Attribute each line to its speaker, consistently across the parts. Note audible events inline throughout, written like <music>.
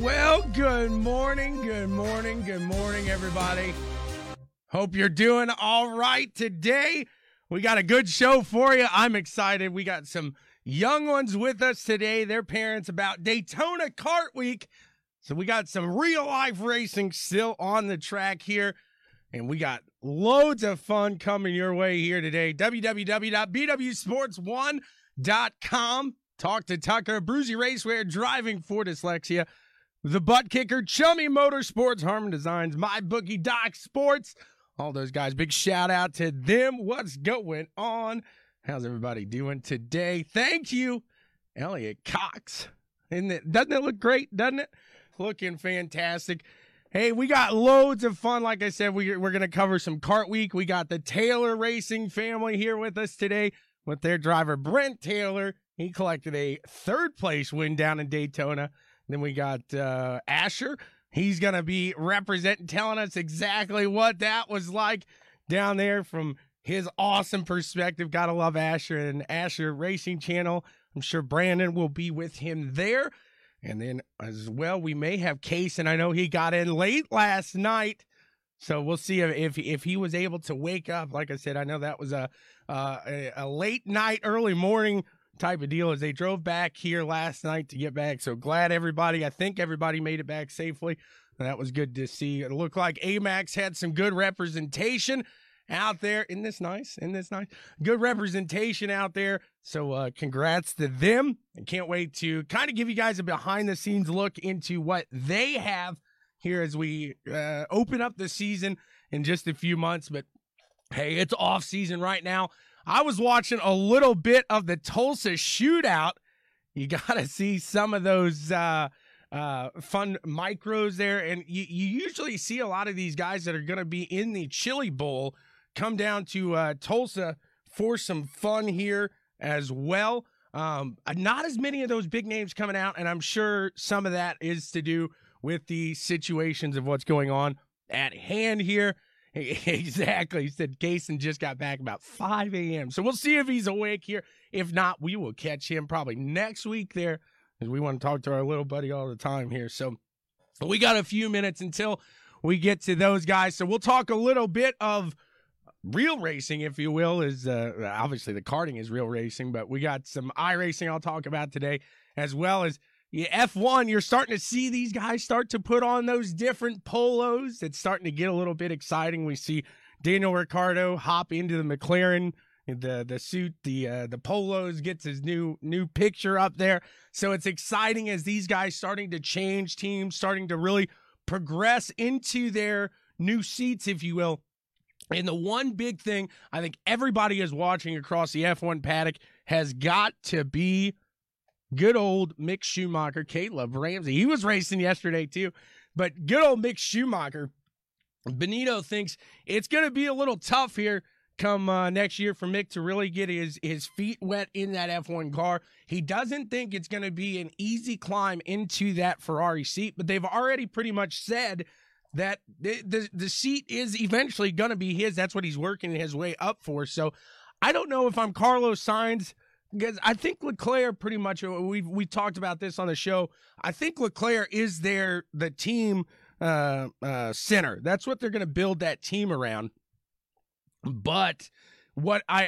Speaker 1: Well, good morning, good morning, good morning, everybody. Hope you're doing all right today. We got a good show for you. I'm excited. We got some young ones with us today, their parents about Daytona Kart Week. So we got some real life racing still on the track here. And we got loads of fun coming your way here today. www.bwsports1.com. Talk to Tucker, Bruzy Racewear, driving for dyslexia. The Butt Kicker, Chummy Motorsports, Harmon Designs, My Bookie, Doc Sports, all those guys. Big shout out to them. What's going on? How's everybody doing today? Thank you, Elliot Cox. Isn't it, doesn't it look great? Doesn't it? Looking fantastic. Hey, we got loads of fun. Like I said, we, we're going to cover some Kart week. We got the Taylor Racing family here with us today with their driver, Brent Taylor. He collected a third place win down in Daytona. Then we got uh, Asher. He's going to be representing, telling us exactly what that was like down there from his awesome perspective. Gotta love Asher and Asher Racing Channel. I'm sure Brandon will be with him there. And then as well, we may have Case, and I know he got in late last night. So we'll see if, if he was able to wake up. Like I said, I know that was a uh, a, a late night, early morning type of deal as they drove back here last night to get back. So glad everybody, I think everybody made it back safely. That was good to see. It looked like Amax had some good representation out there. Isn't this nice? Isn't this nice? Good representation out there. So uh, congrats to them. And can't wait to kind of give you guys a behind the scenes look into what they have here as we uh, open up the season in just a few months. But hey, it's off season right now. I was watching a little bit of the Tulsa shootout. You got to see some of those uh, uh, fun micros there. And you, you usually see a lot of these guys that are going to be in the Chili Bowl come down to uh, Tulsa for some fun here as well. Um, not as many of those big names coming out, and I'm sure some of that is to do with the situations of what's going on at hand here. <laughs> Exactly. He said Kaysen just got back about 5 a.m. So we'll see if he's awake here. If not, we will catch him probably next week there because we want to talk to our little buddy all the time here. So we got a few minutes until we get to those guys. So we'll talk a little bit of real racing, if you will, is uh, obviously the karting is real racing, but we got some iRacing I'll talk about today, as well as F1, you're starting to see these guys start to put on those different polos. It's starting to get a little bit exciting. We see Daniel Ricciardo hop into the McLaren, the the suit, the uh, the polos gets his new new picture up there. So it's exciting as these guys starting to change teams, starting to really progress into their new seats, if you will. And the one big thing I think everybody is watching across the F1 paddock has got to be good old Mick Schumacher, Caleb Ramsey. He was racing yesterday too, but good old Mick Schumacher. Binotto thinks it's going to be a little tough here come uh, next year for Mick to really get his his feet wet in that F1 car. He doesn't think it's going to be an easy climb into that Ferrari seat, but they've already pretty much said that the the, the seat is eventually going to be his. That's what he's working his way up for. So I don't know if I'm Carlos Sainz because I think Leclerc pretty much uh, we we talked about this on the show. I think Leclerc is their the team uh, uh, center. That's what they're going to build that team around. But what I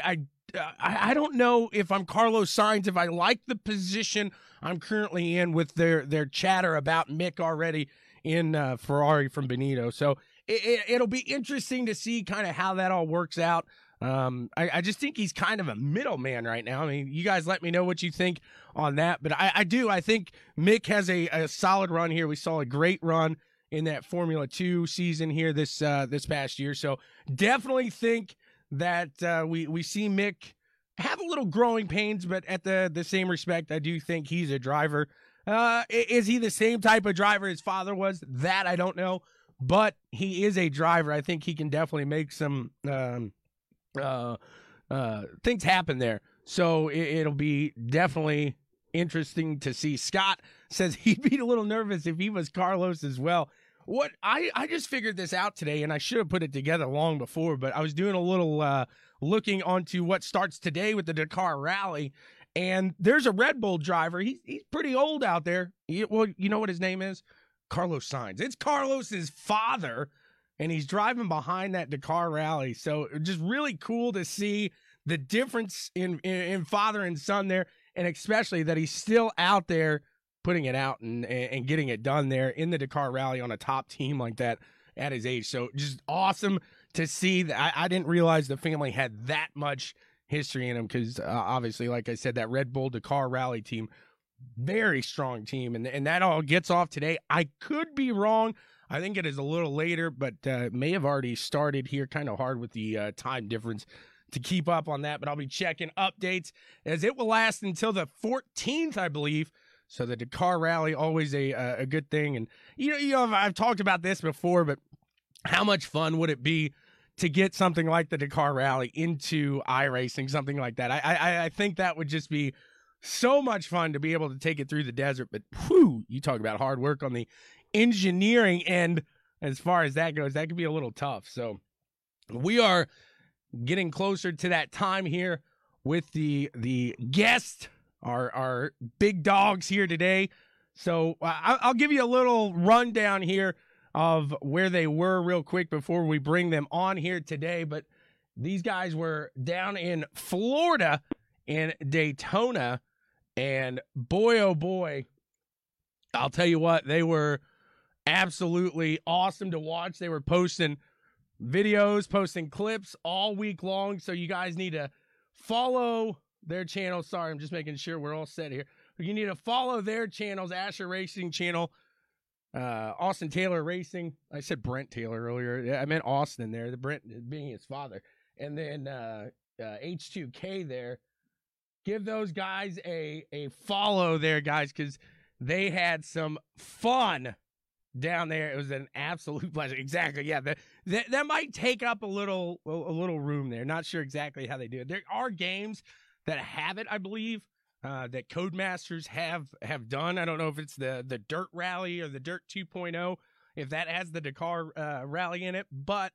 Speaker 1: I uh, I don't know if I'm Carlos Sainz if I like the position I'm currently in with their their chatter about Mick already in uh, Ferrari from Binotto. So it, it, will be interesting to see kind of how that all works out. Um, I, I, just think he's kind of a middleman right now. I mean, you guys let me know what you think on that, but I, I do. I think Mick has a, a solid run here. We saw a great run in that Formula Two season here this uh, this past year. So definitely think that uh, we we see Mick have a little growing pains, but at the the same respect, I do think he's a driver. Uh, is he the same type of driver his father was? That I don't know, but he is a driver. I think he can definitely make some. Um, uh, uh, things happen there. So it, will be definitely interesting to see. Scott says <laughs> he'd be a little nervous if he was Carlos as well. What I, I just figured this out today, and I should have put it together long before, but I was doing a little uh, looking onto what starts today with the Dakar Rally, And there's a Red Bull driver. He's he's pretty old out there. He, well, you know what his name is? Carlos Sainz. It's Carlos's father, and he's driving behind that Dakar rally. So just really cool to see the difference in, in, in father and son there, and especially that he's still out there putting it out and and getting it done there in the Dakar rally on a top team like that at his age. So just awesome to see that. I, I didn't realize the family had that much history in them because uh, obviously, like I said, that Red Bull Dakar rally team, very strong team, and and that all gets off today. I could be wrong. I think it is a little later, but uh, may have already started here. Kind of hard with the uh, time difference to keep up on that, but I'll be checking updates as it will last until the 14th, I believe. So the Dakar Rally always a a good thing, and you know, you know, I've talked about this before, but how much fun would it be to get something like the Dakar Rally into iRacing, something like that? I I, I think that would just be so much fun to be able to take it through the desert. But whew, you talk about hard work on the engineering end. As far as that goes, that could be a little tough. So we are getting closer to that time here with the the guest our our big dogs here today. So I'll give you a little rundown here of where they were real quick before we bring them on here today. But these guys were down in Florida in Daytona, and boy oh boy, I'll tell you what they were absolutely awesome to watch. They were posting videos, posting clips all week long. So you guys need to follow their channel. Sorry, I'm just making sure we're all set here. You need to follow their channels, Asher Racing Channel, uh, Austin Taylor Racing. I said Brent Taylor earlier. I meant Austin there, the Brent being his father. And then uh, uh, H2K there. Give those guys a, a follow there, guys, because they had some fun down there. It was an absolute <laughs> pleasure. Exactly. Yeah. That, that, might take up a little a, a little room there. Not sure exactly how they do it. There are games that have it, I believe, uh, that Codemasters have have done. I don't know if it's the the Dirt Rally or the Dirt 2.0, if that has the Dakar uh, Rally in it, but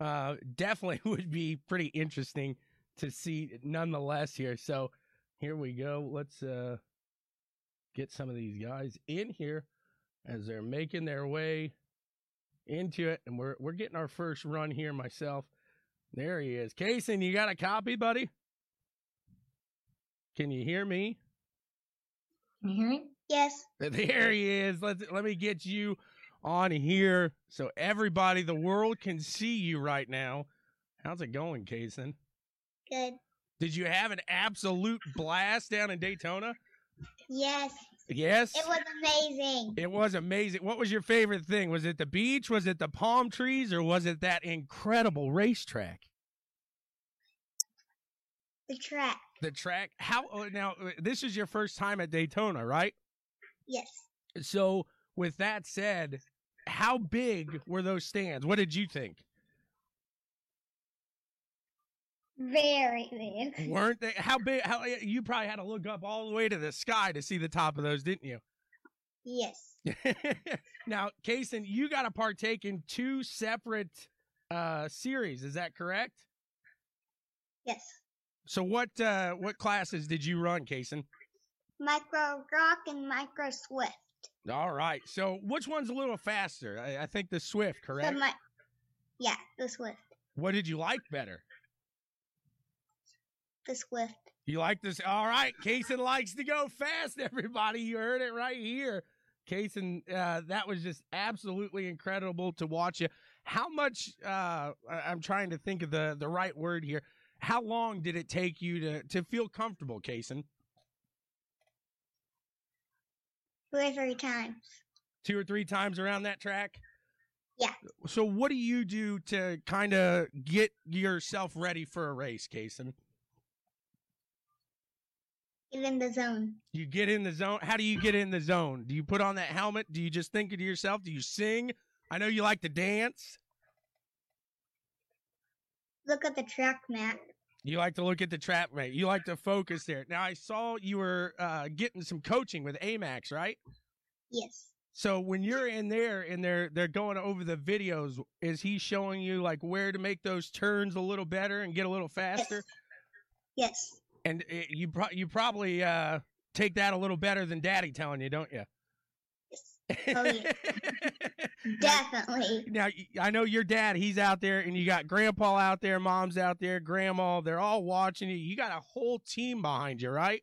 Speaker 1: uh, definitely <laughs> would be pretty interesting to see nonetheless here. So here we go. Let's uh, get some of these guys in here as they're making their way into it, and we're we're getting our first run here myself. There he is. Kaysen, you got a copy, buddy? Can you hear me?
Speaker 2: Can you hear me?
Speaker 3: Yes. <laughs>
Speaker 1: There he is. Let let me get you on here so everybody, the world can see you right now. How's it going, Kaysen?
Speaker 3: Good.
Speaker 1: Did you have an absolute blast down in Daytona?
Speaker 3: Yes.
Speaker 1: Yes.
Speaker 3: It was amazing.
Speaker 1: It was amazing. What was your favorite thing? Was it the beach? Was it the palm trees? Or was it that incredible racetrack?
Speaker 3: The track.
Speaker 1: The track. How uh, now? Uh, this is your first time at Daytona, right?
Speaker 3: Yes.
Speaker 1: So, with that said, how big were those stands? What did you think?
Speaker 3: Very big.
Speaker 1: Weren't they? How big? How you probably had to look up all the way to the sky to see the top of those, didn't you?
Speaker 3: Yes. <laughs>
Speaker 1: now, Kaysen, you got to partake in two separate uh series. Is that correct?
Speaker 3: Yes.
Speaker 1: So what uh what classes did you run, Kaysen?
Speaker 3: Micro ROK and Micro Swift.
Speaker 1: All right. So which one's a little faster? I, I think the Swift, correct?
Speaker 3: The mi- yeah, the Swift.
Speaker 1: What did you like better?
Speaker 3: The Swift.
Speaker 1: You like this? All right. Kaysen likes to go fast, <laughs> everybody. You heard it right here. Kaysen, uh, that was just absolutely incredible to watch you. How much, uh, I'm trying to think of the, the right word here. How long did it take you to, to feel comfortable, Kaysen?
Speaker 3: Two or three times.
Speaker 1: Two or three times around that track?
Speaker 3: Yeah.
Speaker 1: So what do you do to kind of get yourself ready for a race, Kaysen?
Speaker 3: Get in the zone.
Speaker 1: You get in the zone. How do you get in the zone? Do you put on that helmet? Do you just think to yourself? Do you sing? I know you like to dance.
Speaker 3: Look at the track map.
Speaker 1: You like to look at the trap mate. You like to focus there. Now I saw you were uh, getting some coaching with Amax, right?
Speaker 3: Yes.
Speaker 1: So when you're in there and they're they're going over the videos, is he showing you like where to make those turns a little better and get a little faster?
Speaker 3: Yes.
Speaker 1: And it, you pro- you probably uh, take that a little better than Daddy telling you, don't you?
Speaker 3: Yes. Oh, yeah. <laughs> Definitely.
Speaker 1: now I know your dad; he's out there, and you got Grandpa out there, Mom's out there, Grandma. They're all watching you. You got a whole team behind you, right?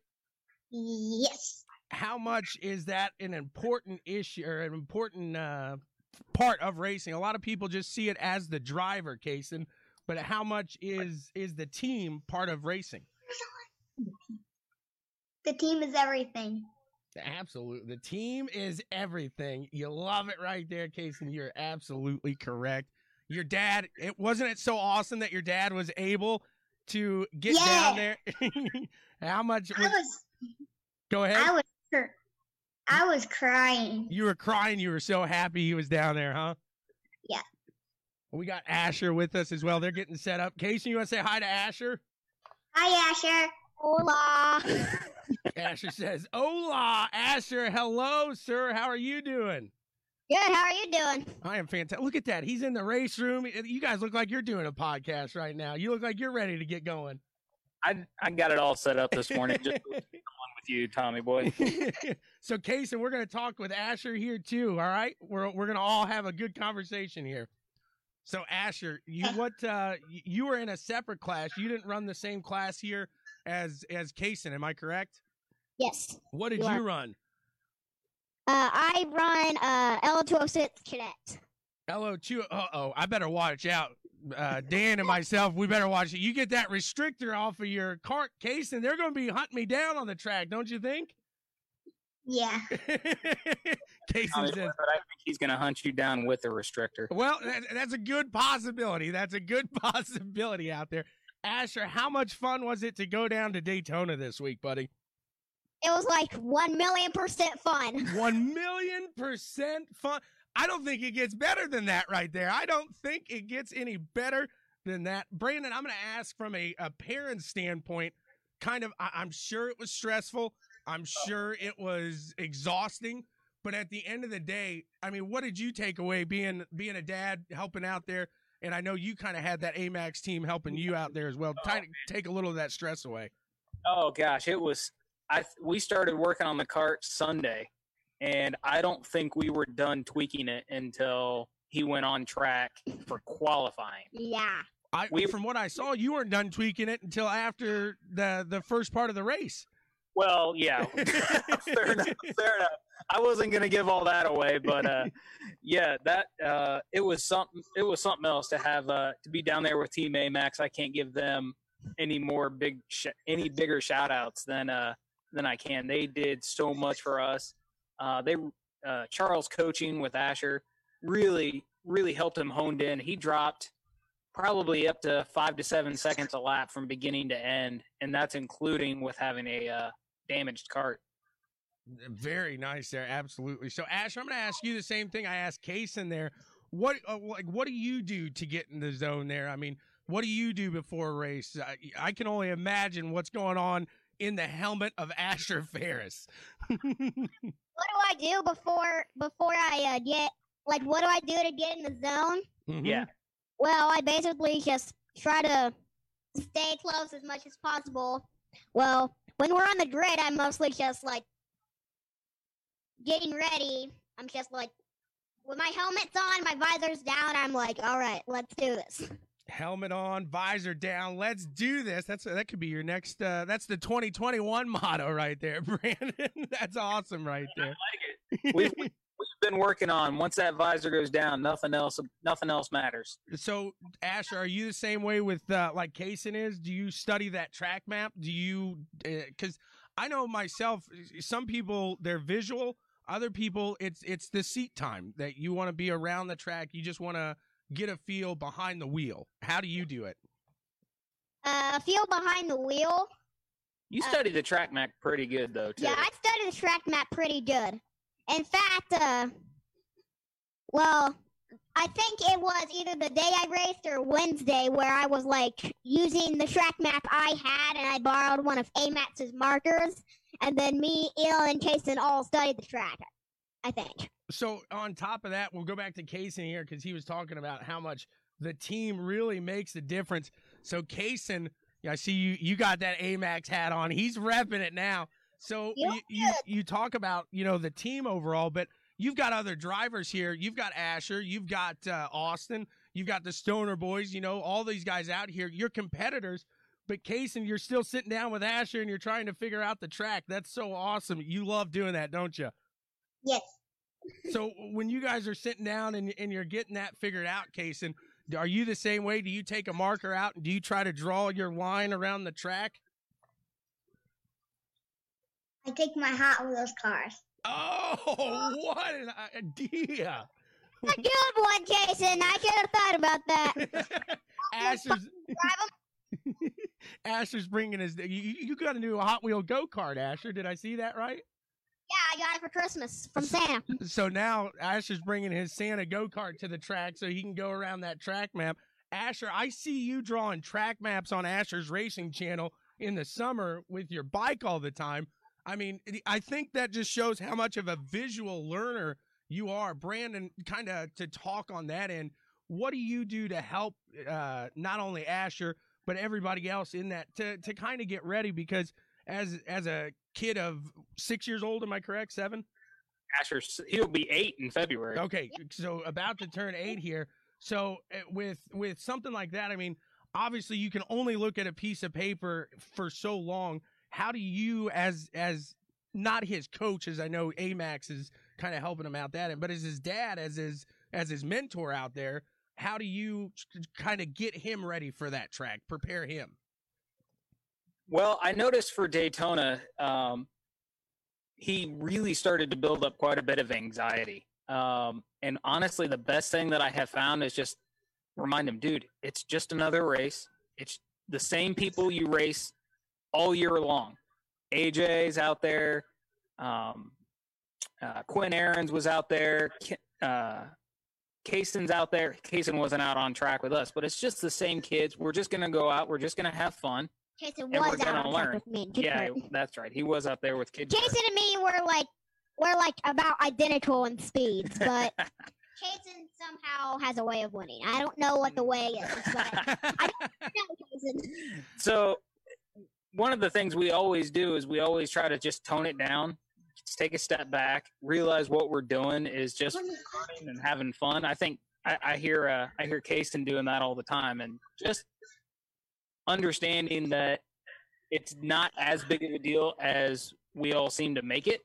Speaker 3: Yes.
Speaker 1: How much is that an important issue or an important uh, part of racing? A lot of people just see it as the driver, Kaysen, but how much is is the team part of racing? <laughs>
Speaker 3: The team is everything.
Speaker 1: Absolutely. The team is everything. You love it right there, Casey. You're absolutely correct. Your dad, it wasn't it so awesome that your dad was able to get down there. <laughs> How much
Speaker 3: I
Speaker 1: was,
Speaker 3: was
Speaker 1: go ahead.
Speaker 3: I was I was crying.
Speaker 1: you were crying, you were so happy he was down there, huh?
Speaker 3: Yeah.
Speaker 1: We got Asher with us as well. They're getting set up. Casey, you want to say hi to Asher?
Speaker 3: Hi Asher. Hola. <laughs>
Speaker 1: Asher says, Hola, Asher. Hello, sir. How are you doing?
Speaker 3: Good. How are you doing?
Speaker 1: I am fantastic. Look at that. He's in the race room. You guys look like you're doing a podcast right now. You look like you're ready to get going.
Speaker 4: I I got it all set up this morning just <laughs> with you, Tommy boy. <laughs>
Speaker 1: so, Kaysen, we're going to talk with Asher here too. All right, we're we're going to all have a good conversation here. So, Asher, you what? Uh, you were in a separate class. You didn't run the same class here as as Kaysen. Am I correct?
Speaker 5: Yes.
Speaker 1: What did
Speaker 5: You
Speaker 1: you run?
Speaker 5: Uh, I run uh, L206 Cadet.
Speaker 1: Hello, two. Uh oh, I better watch out. Uh, Dan and myself, we better watch it. You get that restrictor off of your cart case, and they're going to be hunting me down on the track, don't you think?
Speaker 3: Yeah. <laughs>
Speaker 1: Casey
Speaker 4: Tommy
Speaker 1: says,
Speaker 4: but I think he's gonna hunt you down with a restrictor.
Speaker 1: Well, that, that's a good possibility. That's a good <laughs> possibility out there. Asher, how much fun was it to go down to Daytona this week, buddy?
Speaker 5: It was like 1 million percent fun. <laughs>
Speaker 1: One million percent fun. I don't think it gets better than that right there. I don't think it gets any better than that. Brandon, I'm going to ask from a, a parent standpoint, kind of, I, I'm sure it was stressful. I'm sure it was exhausting. But at the end of the day, I mean, what did you take away being being a dad, helping out there? And I know you kind of had that Amax team helping you out there as well. Oh, Try to take a little of that stress away.
Speaker 4: Oh gosh, it was. I we started working on the cart Sunday, and I don't think we were done tweaking it until he went on track for qualifying.
Speaker 5: Yeah.
Speaker 1: I,
Speaker 4: We-
Speaker 1: from what I saw, you weren't done tweaking it until after the the first part of the race.
Speaker 4: Well, yeah, <laughs> fair enough. Fair enough. I wasn't gonna give all that away, but uh, yeah, that uh, it was something. It was something else to have uh, to be down there with Team Amax. I can't give them any more big, sh- any bigger shout outs than uh, than I can. They did so much for us. Uh, they uh, Charles coaching with Asher really, really helped him honed in. He dropped probably up to five to seven seconds a lap from beginning to end, and that's including with having a uh, damaged cart.
Speaker 1: Very nice there, absolutely. So, Ash, I'm going to ask you the same thing I asked Case in there. What uh, like what do you do to get in the zone there? I mean, what do you do before a race? I, I can only imagine what's going on in the helmet of Asher Ferris. <laughs>
Speaker 5: What do I do before before I uh, get like what do I do to get in the zone?
Speaker 1: Mhm.
Speaker 4: Yeah.
Speaker 5: Well, I basically just try to stay close as much as possible. Well, when we're on the grid, I'm mostly just like getting ready. I'm just like with my helmet's on, my visor's down. I'm like, all right, let's do this.
Speaker 1: Helmet on, visor down. Let's do this. That's that could be your next. Uh, that's the 2021 motto right there, <laughs> Brandon. that's awesome right there.
Speaker 4: I We've, we've been working on once that visor goes down, nothing else, nothing else matters.
Speaker 1: So, Asher, are you the same way with uh, like Kaysen is? Do you study that track map? Do you? Because I know myself, some people they're visual. Other people, it's it's the seat time that you want to be around the track. You just want to get a feel behind the wheel. How do you do it?
Speaker 5: Uh, feel behind the wheel.
Speaker 4: You
Speaker 5: Uh,
Speaker 4: study the track map pretty good though, too.
Speaker 5: Yeah, I studied the track map pretty good. In fact, uh, well, I think it was either the day I raced or Wednesday where I was like using the track map I had and I borrowed one of Amax's markers, and then me, Il, and Kaysen all studied the track. I think.
Speaker 1: So on top of that, we'll go back to Kaysen here because he was talking about how much the team really makes the difference. So Yeah, I see you. You got that Amax hat on. He's repping it now. So
Speaker 3: You
Speaker 1: you, you talk about you know the team overall, but you've got other drivers here. You've got Asher. You've got uh, Austin. You've got the Stoner boys. You know all these guys out here. You're competitors. But Kaysen, you're still sitting down with Asher and you're trying to figure out the track. That's so awesome. You love doing that, don't you?
Speaker 3: Yes.
Speaker 1: So when you guys are sitting down and, and you're getting that figured out, Kaysen, are you the same way? Do you take a marker out and do you try to draw your line around the track?
Speaker 3: I take my Hot Wheels cars.
Speaker 1: Oh, <laughs> what an idea!
Speaker 5: A good one, Jason. I should have thought about that. <laughs>
Speaker 1: Asher's <laughs> Asher's bringing his. You, you got a new Hot Wheel go kart, Asher. Did I see that right?
Speaker 5: Yeah, I got it for Christmas from Santa.
Speaker 1: So now Asher's bringing his Santa go kart to the track so he can go around that track map. Asher, I see you drawing track maps on Asher's racing channel in the summer with your bike all the time. I mean, I think that just shows how much of a visual learner you are. Brandon, kind of to talk on that end, what do you do to help uh, not only Asher, but everybody else in that to, to kind of get ready? Because as as a kid of six years old, am I correct? Seven?
Speaker 4: Asher, he'll be eight in February.
Speaker 1: Okay, so about to turn eight here. So uh, with with something like that, I mean, obviously you can only look at a piece of paper for so long. How do you, as as not his coach, as I know Amax is kind of helping him out that end, but as his dad, as his as his mentor out there, how do you kind of get him ready for that track, prepare him?
Speaker 4: Well, I noticed for Daytona, um, he really started to build up quite a bit of anxiety. Um, and honestly, the best thing that I have found is just remind him, dude, it's just another race. It's the same people you race all year long. AJ's out there. Um, uh, Quinn Aaron's was out there. Uh, Kaysen's out there. Kaysen wasn't out on track with us, but it's just the same kids. We're just gonna go out. We're just gonna have fun.
Speaker 5: Jason
Speaker 4: And we're gonna
Speaker 5: out
Speaker 4: learn.
Speaker 5: with me.
Speaker 4: Yeah, that's right. He was out there with kids.
Speaker 5: Jason and me were like we're like about identical in speeds, <laughs> but Jason somehow has a way of winning. I don't know what the way is, but <laughs> I don't know Jason.
Speaker 4: So, one of the things we always do is we always try to just tone it down, take a step back, realize what we're doing is just and having fun. I think I, I hear uh, I hear Kaysen doing that all the time, and just understanding that it's not as big of a deal as we all seem to make it,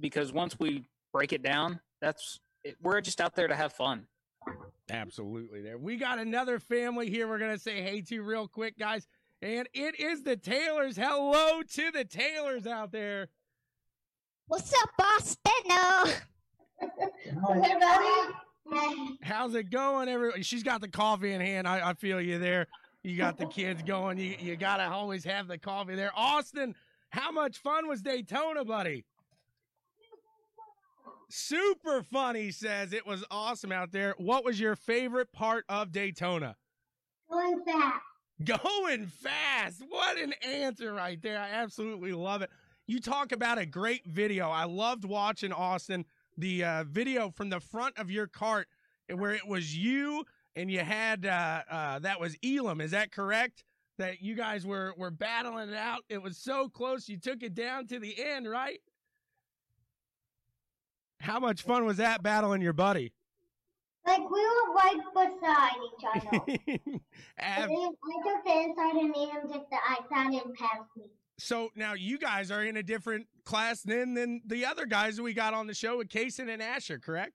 Speaker 4: because once we break it down, that's it, we're just out there to have fun.
Speaker 1: Absolutely. There. We got another family here we're to say hey to real quick, guys. And it is the Taylors. Hello to the Taylors out there.
Speaker 5: What's up, Boston? No.
Speaker 1: How's it going, everyone? She's got the coffee in hand. I, I feel you there. You got the kids going. You, you got to always have the coffee there. Austin, how much fun was Daytona, buddy? Super fun, he says. It was awesome out there. What was your favorite part of Daytona?
Speaker 3: Going fast.
Speaker 1: Going fast. What an answer right there. I absolutely love it. You talk about a great video. I loved watching Austin the uh, video from the front of your cart where it was you and you had uh, uh, that was Elam. Is that correct? That you guys were were battling it out. It was so close. You took it down to the end, right? How much fun was that battling your buddy?
Speaker 3: Like we were right beside each other. <laughs>
Speaker 1: Ab-
Speaker 3: I took the inside and made him take the outside and pass me.
Speaker 1: So now you guys are in a different class then than the other guys that we got on the show with Kaysen and Asher, correct?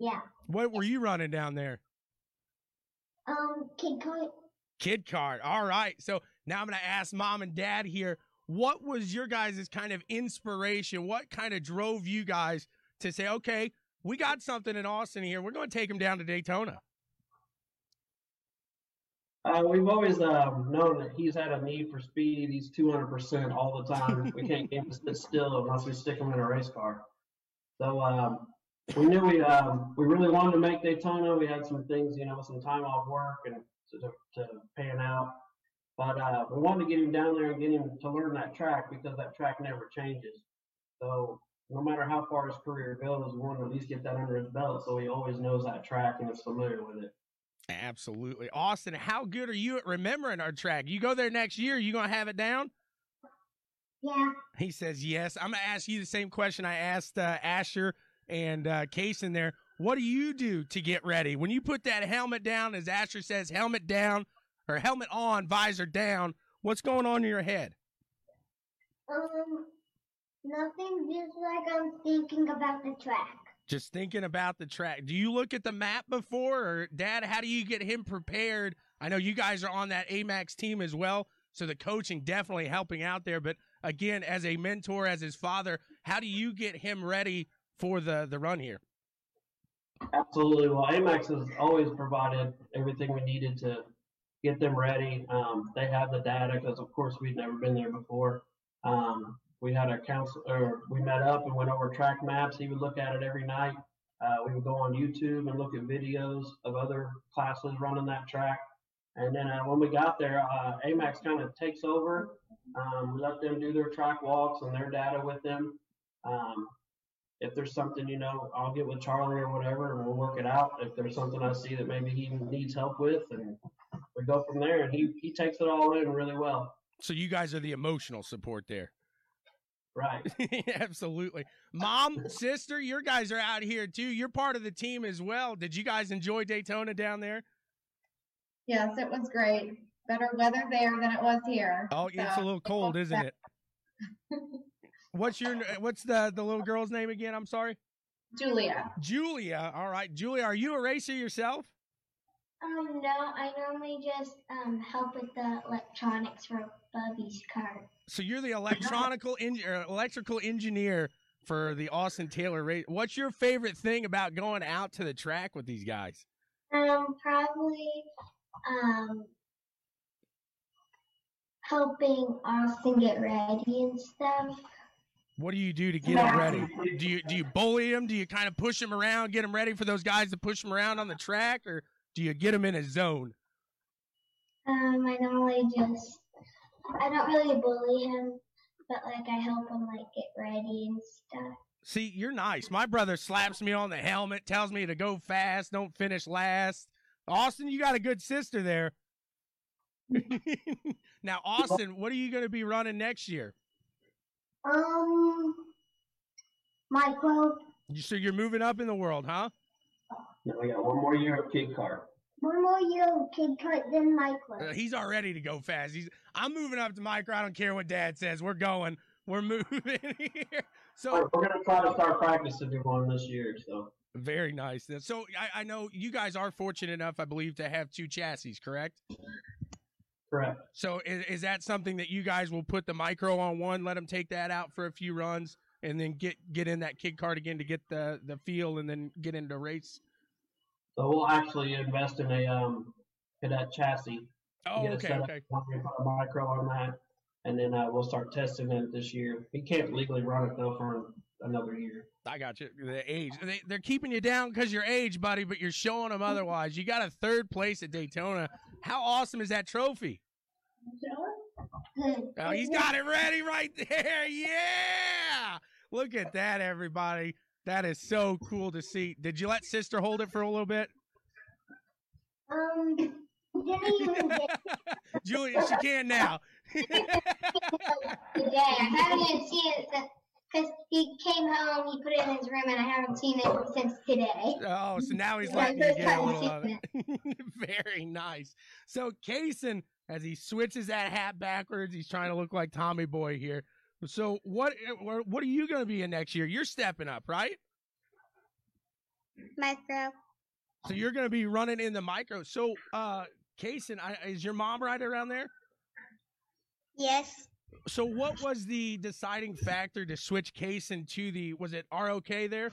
Speaker 3: Yeah.
Speaker 1: What were you running down there?
Speaker 3: Um, kid car.
Speaker 1: Kid card. All right. So now I'm going to ask mom and dad here. What was your guys' kind of inspiration? What kind of drove you guys to say, okay, we got something in Austin here. We're going to take him down to Daytona.
Speaker 6: Uh, we've always um, known that he's had a need for speed. He's 200% all the time. we can't get him to sit still unless we stick him in a race car. So um, we knew we um, we really wanted to make Daytona. We had some things, you know, some time off work and to, to, pan out. But uh, we wanted to get him down there and get him to learn that track because that track never changes. So no matter how far his career goes, we want to at least get that under his belt so he always knows that track and is familiar with it.
Speaker 1: Absolutely. Austin, how good are you at remembering our track? You go there next year, you going to have it down?
Speaker 3: Yeah.
Speaker 1: He says yes. I'm going to ask you the same question I asked uh, Asher and uh, Case in there. What do you do to get ready? When you put that helmet down, as Asher says, helmet down or helmet on, visor down, what's going on in your head?
Speaker 3: Um, nothing. Just like I'm thinking about the track.
Speaker 1: Just thinking about the track. Do you look at the map before, or Dad? How do you get him prepared? I know you guys are on that Amax team as well, so the coaching definitely helping out there. But again, as a mentor, as his father, how do you get him ready for the the run here?
Speaker 6: Absolutely. Well, Amax has always provided everything we needed to get them ready. Um, they have the data because, of course, we've never been there before. Um, we had a council, or we met up and went over track maps. He would look at it every night. Uh, we would go on YouTube and look at videos of other classes running that track. And then uh, when we got there, uh, Amax kind of takes over. Um, we let them do their track walks and their data with them. Um, if there's something, you know, I'll get with Charlie or whatever, and we'll work it out. If there's something I see that maybe he needs help with, and we go from there. And he he takes it all in really well.
Speaker 1: So you guys are the emotional support there.
Speaker 6: Right. <laughs>
Speaker 1: Absolutely. Mom, sister, your guys are out here too. You're part of the team as well. Did you guys enjoy Daytona down there?
Speaker 2: Yes, it was great. Better weather there than it was here.
Speaker 1: Oh, it's a little cold, isn't it? <laughs> What's your what's the the little girl's name again? I'm sorry.
Speaker 2: Julia.
Speaker 1: Julia. All right. Julia, are you a racer yourself?
Speaker 3: Um, no, I normally just um help with the electronics for Bubby's cart.
Speaker 1: So you're the electronical en- electrical engineer for the Austin Taylor race. What's your favorite thing about going out to the track with these guys?
Speaker 3: Um, probably um helping Austin get ready and stuff.
Speaker 1: What do you do to get him ready? Do you do you bully him? Do you kind of push him around, get him ready for those guys to push him around on the track, or do you get him in a zone?
Speaker 3: Um, I normally just I don't really bully him, but like I help him like get ready and stuff.
Speaker 1: See, you're nice. My brother slaps me on the helmet, tells me to go fast, don't finish last. Austin, you got a good sister there. <laughs> now, Austin, what are you going to be running next year?
Speaker 3: Um, micro.
Speaker 1: You- So you're moving up in the world, huh?
Speaker 6: Now we got one more year of kid car.
Speaker 3: One more year of kid cart than micro.
Speaker 1: Uh, he's all ready to go fast. He's I'm moving up to micro. I don't care what dad says. We're going. We're <laughs> moving here. So
Speaker 6: We're, we're gonna try to start practice practicing one this year. So
Speaker 1: very nice. So I, I know you guys are fortunate enough, I believe, to have two chassis, correct?
Speaker 6: correct.
Speaker 1: So is, is that something that you guys will put the micro on one, let them take that out for a few runs, and then get get in that kid cart again to get the the feel, and then get into race?
Speaker 6: So we'll actually invest in a um cadet chassis.
Speaker 1: Oh,
Speaker 6: get it
Speaker 1: okay,
Speaker 6: set up,
Speaker 1: okay.
Speaker 6: A micro on that, and then uh, we'll start testing it this year. He can't legally run it though for another year.
Speaker 1: I got you. The age. They, they're keeping you down because your age, buddy, but you're showing them otherwise. You got a third place at Daytona. How awesome is that trophy? Oh, he's got it ready right there. Yeah. Look at that, everybody. That is so cool to see. Did you let sister hold it for a little bit?
Speaker 3: Um, didn't even get <laughs>
Speaker 1: Julia, she can now. <laughs>
Speaker 3: today. I haven't even seen it because he came home, he put it in his room, and I haven't seen it since today.
Speaker 1: Oh, so now he's <laughs> letting you get a little of it. Very nice. So Kaysen, as he switches that hat backwards, he's trying to look like Tommy Boy here. So what what are you going to be in next year? You're stepping up, right?
Speaker 5: Micro.
Speaker 1: So you're going to be running in the micro. So uh Kaysen, I, is your mom right around there?
Speaker 5: Yes.
Speaker 1: So what was the deciding factor to switch Kaysen to the was it ROK there?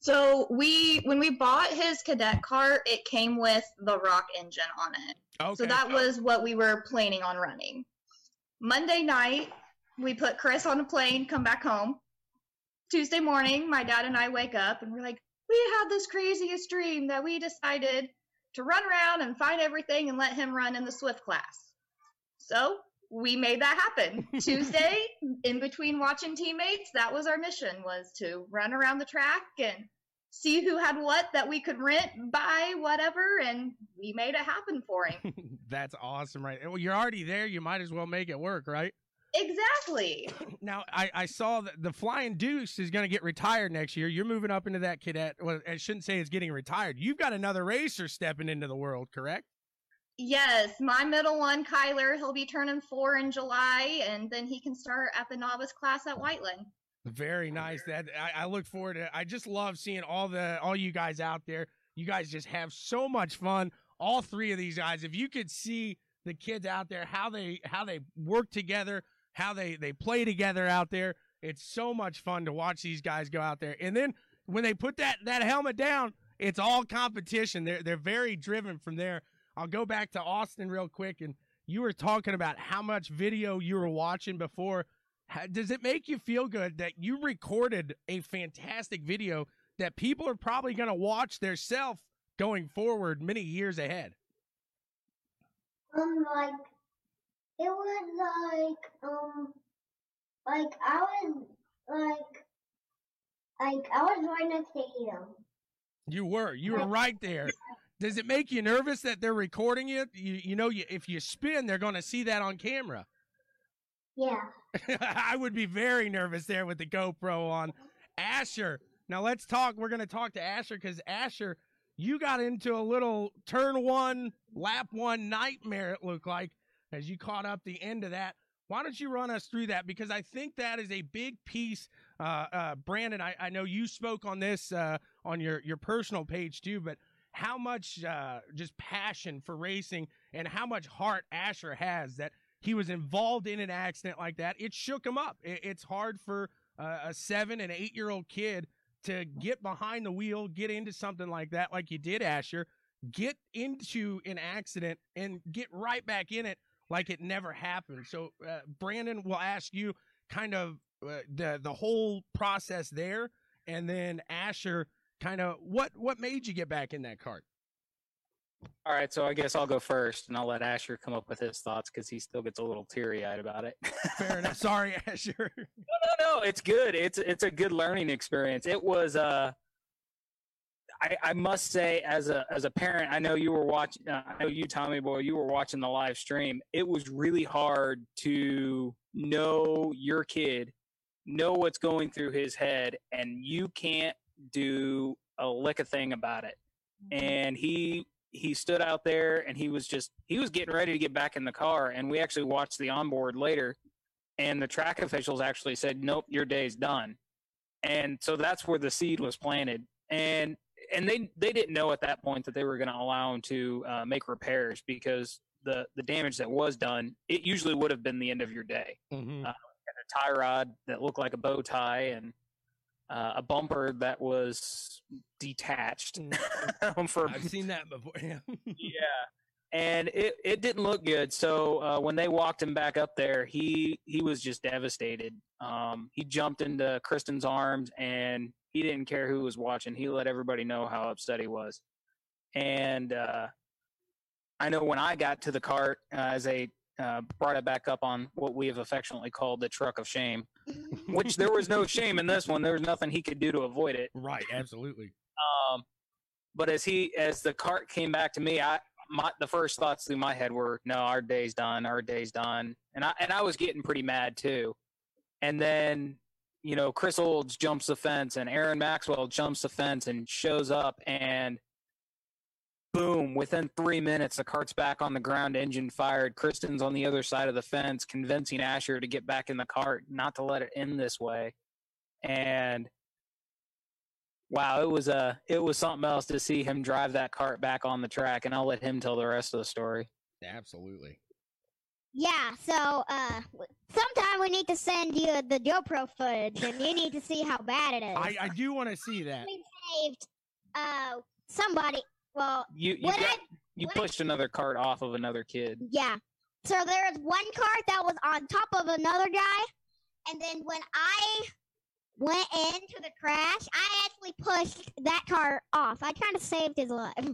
Speaker 7: So we, when we bought his cadet car, it came with the ROK engine on it.
Speaker 1: Okay.
Speaker 7: So that was what we were planning on running. Monday night, we put Chris on a plane, come back home. Tuesday morning, my dad and I wake up and we're like, we had this craziest dream that we decided to run around and find everything and let him run in the Swift class. So we made that happen. <laughs> Tuesday, in between watching teammates, that was our mission was to run around the track and see who had what that we could rent, buy, whatever, and we made it happen for him. <laughs>
Speaker 1: That's awesome, right? Well, you're already there. You might as well make it work, right?
Speaker 7: Exactly. <laughs>
Speaker 1: Now, I, I saw that the Flying Deuce is going to get retired next year. You're moving up into that cadet. Well, I shouldn't say it's getting retired. You've got another racer stepping into the world, correct?
Speaker 7: Yes, my middle one, Kyler, he'll be turning four in July, and then he can start at the novice class at Whiteland.
Speaker 1: Very nice. That I, I look forward to. I just love seeing all the all you guys out there. You guys just have so much fun. All three of these guys. If you could see the kids out there, how they how they work together, how they they play together out there. It's so much fun to watch these guys go out there. And then when they put that that helmet down, it's all competition. They're they're very driven from there. I'll go back to Austin real quick and you were talking about how much video you were watching before. Does it make you feel good that you recorded a fantastic video that people are probably going to watch their self going forward many years ahead?
Speaker 3: Um, like it was like um, like I was like like I was right next to him.
Speaker 1: You were. You were right there. Does it make you nervous that they're recording it? You you know you, if you spin, they're going to see that on camera. <laughs>
Speaker 3: Yeah.
Speaker 1: I would be very nervous there with the GoPro on. Asher. Now let's talk. We're going to talk to Asher because Asher, you got into a little turn one, lap one nightmare, it looked like, as you caught up the end of that. Why don't you run us through that? Because I think that is a big piece. Uh, uh, Brandon, I, I know you spoke on this uh, on your, your personal page too, but how much uh, just passion for racing and how much heart Asher has that he was involved in an accident like that. It shook him up. It, it's hard for uh, a seven and eight year old kid to get behind the wheel, get into something like that, like you did, Asher, get into an accident and get right back in it like it never happened. So, uh, Brandon will ask you kind of uh, the the whole process there, and then Asher, kind of what what made you get back in that cart?
Speaker 4: All right, so I guess I'll go first, and I'll let Asher come up with his thoughts because he still gets a little teary eyed about it.
Speaker 1: Fair enough. <laughs> Sorry, <laughs> Asher.
Speaker 4: no, no, no. It's good. It's it's a good learning experience. It was. Uh, I, I must say, as a as a parent, I know you were watching. Uh, I know you, Tommy Boy, you were watching the live stream. It was really hard to know your kid, know what's going through his head, and you can't do a lick of thing about it. And he he stood out there and he was just he was getting ready to get back in the car and we actually watched the onboard later and the track officials actually said nope your day's done and so that's where the seed was planted and and they they didn't know at that point that they were going to allow him to uh, make repairs because the the damage that was done it usually would have been the end of your day
Speaker 1: Mm-hmm.
Speaker 4: uh, a tie rod that looked like a bow tie and uh, a bumper that was detached <laughs> for
Speaker 1: I've seen that before. Yeah. <laughs>
Speaker 4: yeah and it, it didn't look good so uh, when they walked him back up there he he was just devastated um, he jumped into kristen's arms and he didn't care who was watching. He let everybody know how upset he was. And uh, i know when i got to the cart uh, as they uh, brought it back up on what we have affectionately called the truck of shame which there was no shame in this one. There was nothing he could do to avoid it.
Speaker 1: Right, absolutely.
Speaker 4: um, but as he as the cart came back to me, I my the first thoughts through my head were, no, our day's done, our day's done, and I and I was getting pretty mad too. And then you know Chris Olds jumps the fence, and Aaron Maxwell jumps the fence and shows up, and boom! Within three minutes, the cart's back on the ground, engine fired. Kristen's on the other side of the fence, convincing Asher to get back in the cart, not to let it end this way, and wow, it was a it was something else to see him drive that cart back on the track, and I'll let him tell the rest of the story.
Speaker 1: Absolutely.
Speaker 5: Yeah, so uh, sometime we need to send you the GoPro footage, and you need to see how bad it is.
Speaker 1: I, I do want to see that.
Speaker 5: we saved uh somebody. Well,
Speaker 4: You you got,
Speaker 5: I-
Speaker 4: you
Speaker 5: when I-
Speaker 4: pushed another cart off of another kid.
Speaker 5: yeah. So there was one cart that was on top of another guy, and then when I went into the crash, I actually pushed that cart off. I kind of saved his life. <laughs>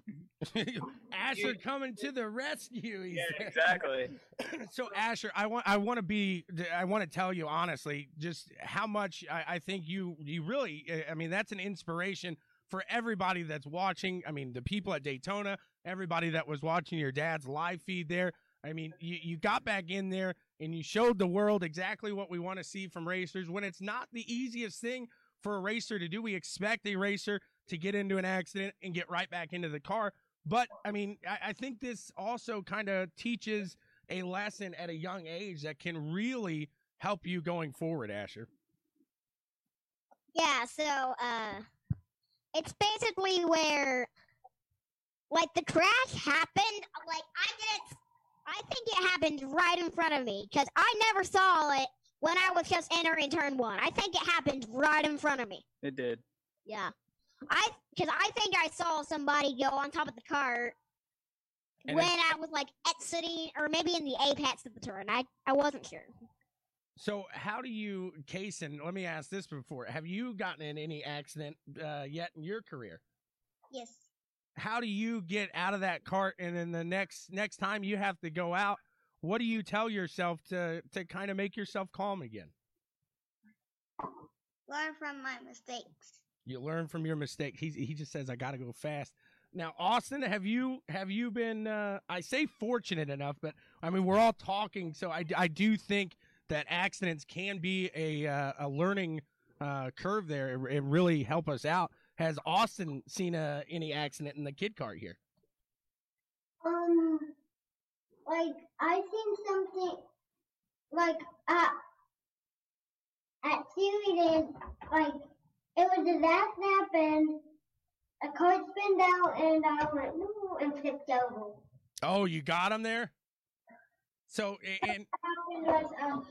Speaker 5: <laughs>
Speaker 1: Asher coming to the rescue. he said.
Speaker 4: exactly. <laughs>
Speaker 1: so Asher, I want I want to be I want to tell you honestly just how much I, I think you you really I mean that's an inspiration for everybody that's watching. I mean, the people at Daytona, everybody that was watching your dad's live feed there. I mean, you, you got back in there and you showed the world exactly what we want to see from racers when it's not the easiest thing for a racer to do. We expect a racer to get into an accident and get right back into the car. But I mean, I, I think this also kind of teaches a lesson at a young age that can really help you going forward, Asher.
Speaker 5: Yeah, so uh it's basically where like the crash happened like I didn't I think it happened right in front of me cuz I never saw it when I was just entering turn 1. I think it happened right in front of me.
Speaker 4: It did.
Speaker 5: Yeah. I cuz I think I saw somebody go on top of the cart
Speaker 1: And
Speaker 5: when
Speaker 1: it-
Speaker 5: I was like exiting or maybe in the apex of the turn. I I wasn't sure.
Speaker 1: So, how do you, Kaysen? Let me ask this before: Have you gotten in any accident uh, yet in your career?
Speaker 5: Yes.
Speaker 1: How do you get out of that cart, and then the next next time you have to go out, what do you tell yourself to to kind of make yourself calm again?
Speaker 5: Learn from my mistakes.
Speaker 1: You learn from your mistake. He he just says, "I got to go fast." Now, Austin, have you have you been? Uh, I say fortunate enough, but I mean we're all talking, so I, I do think that accidents can be a uh, a learning uh, curve there It, and really help us out. Has Austin seen uh, any accident in the kid kart here?
Speaker 3: Um, like I seen something like at at Cereland, like it was a last nap and a car spinned out and I went no and flipped over.
Speaker 1: Oh, you got him there. So <laughs> and
Speaker 3: What happened was um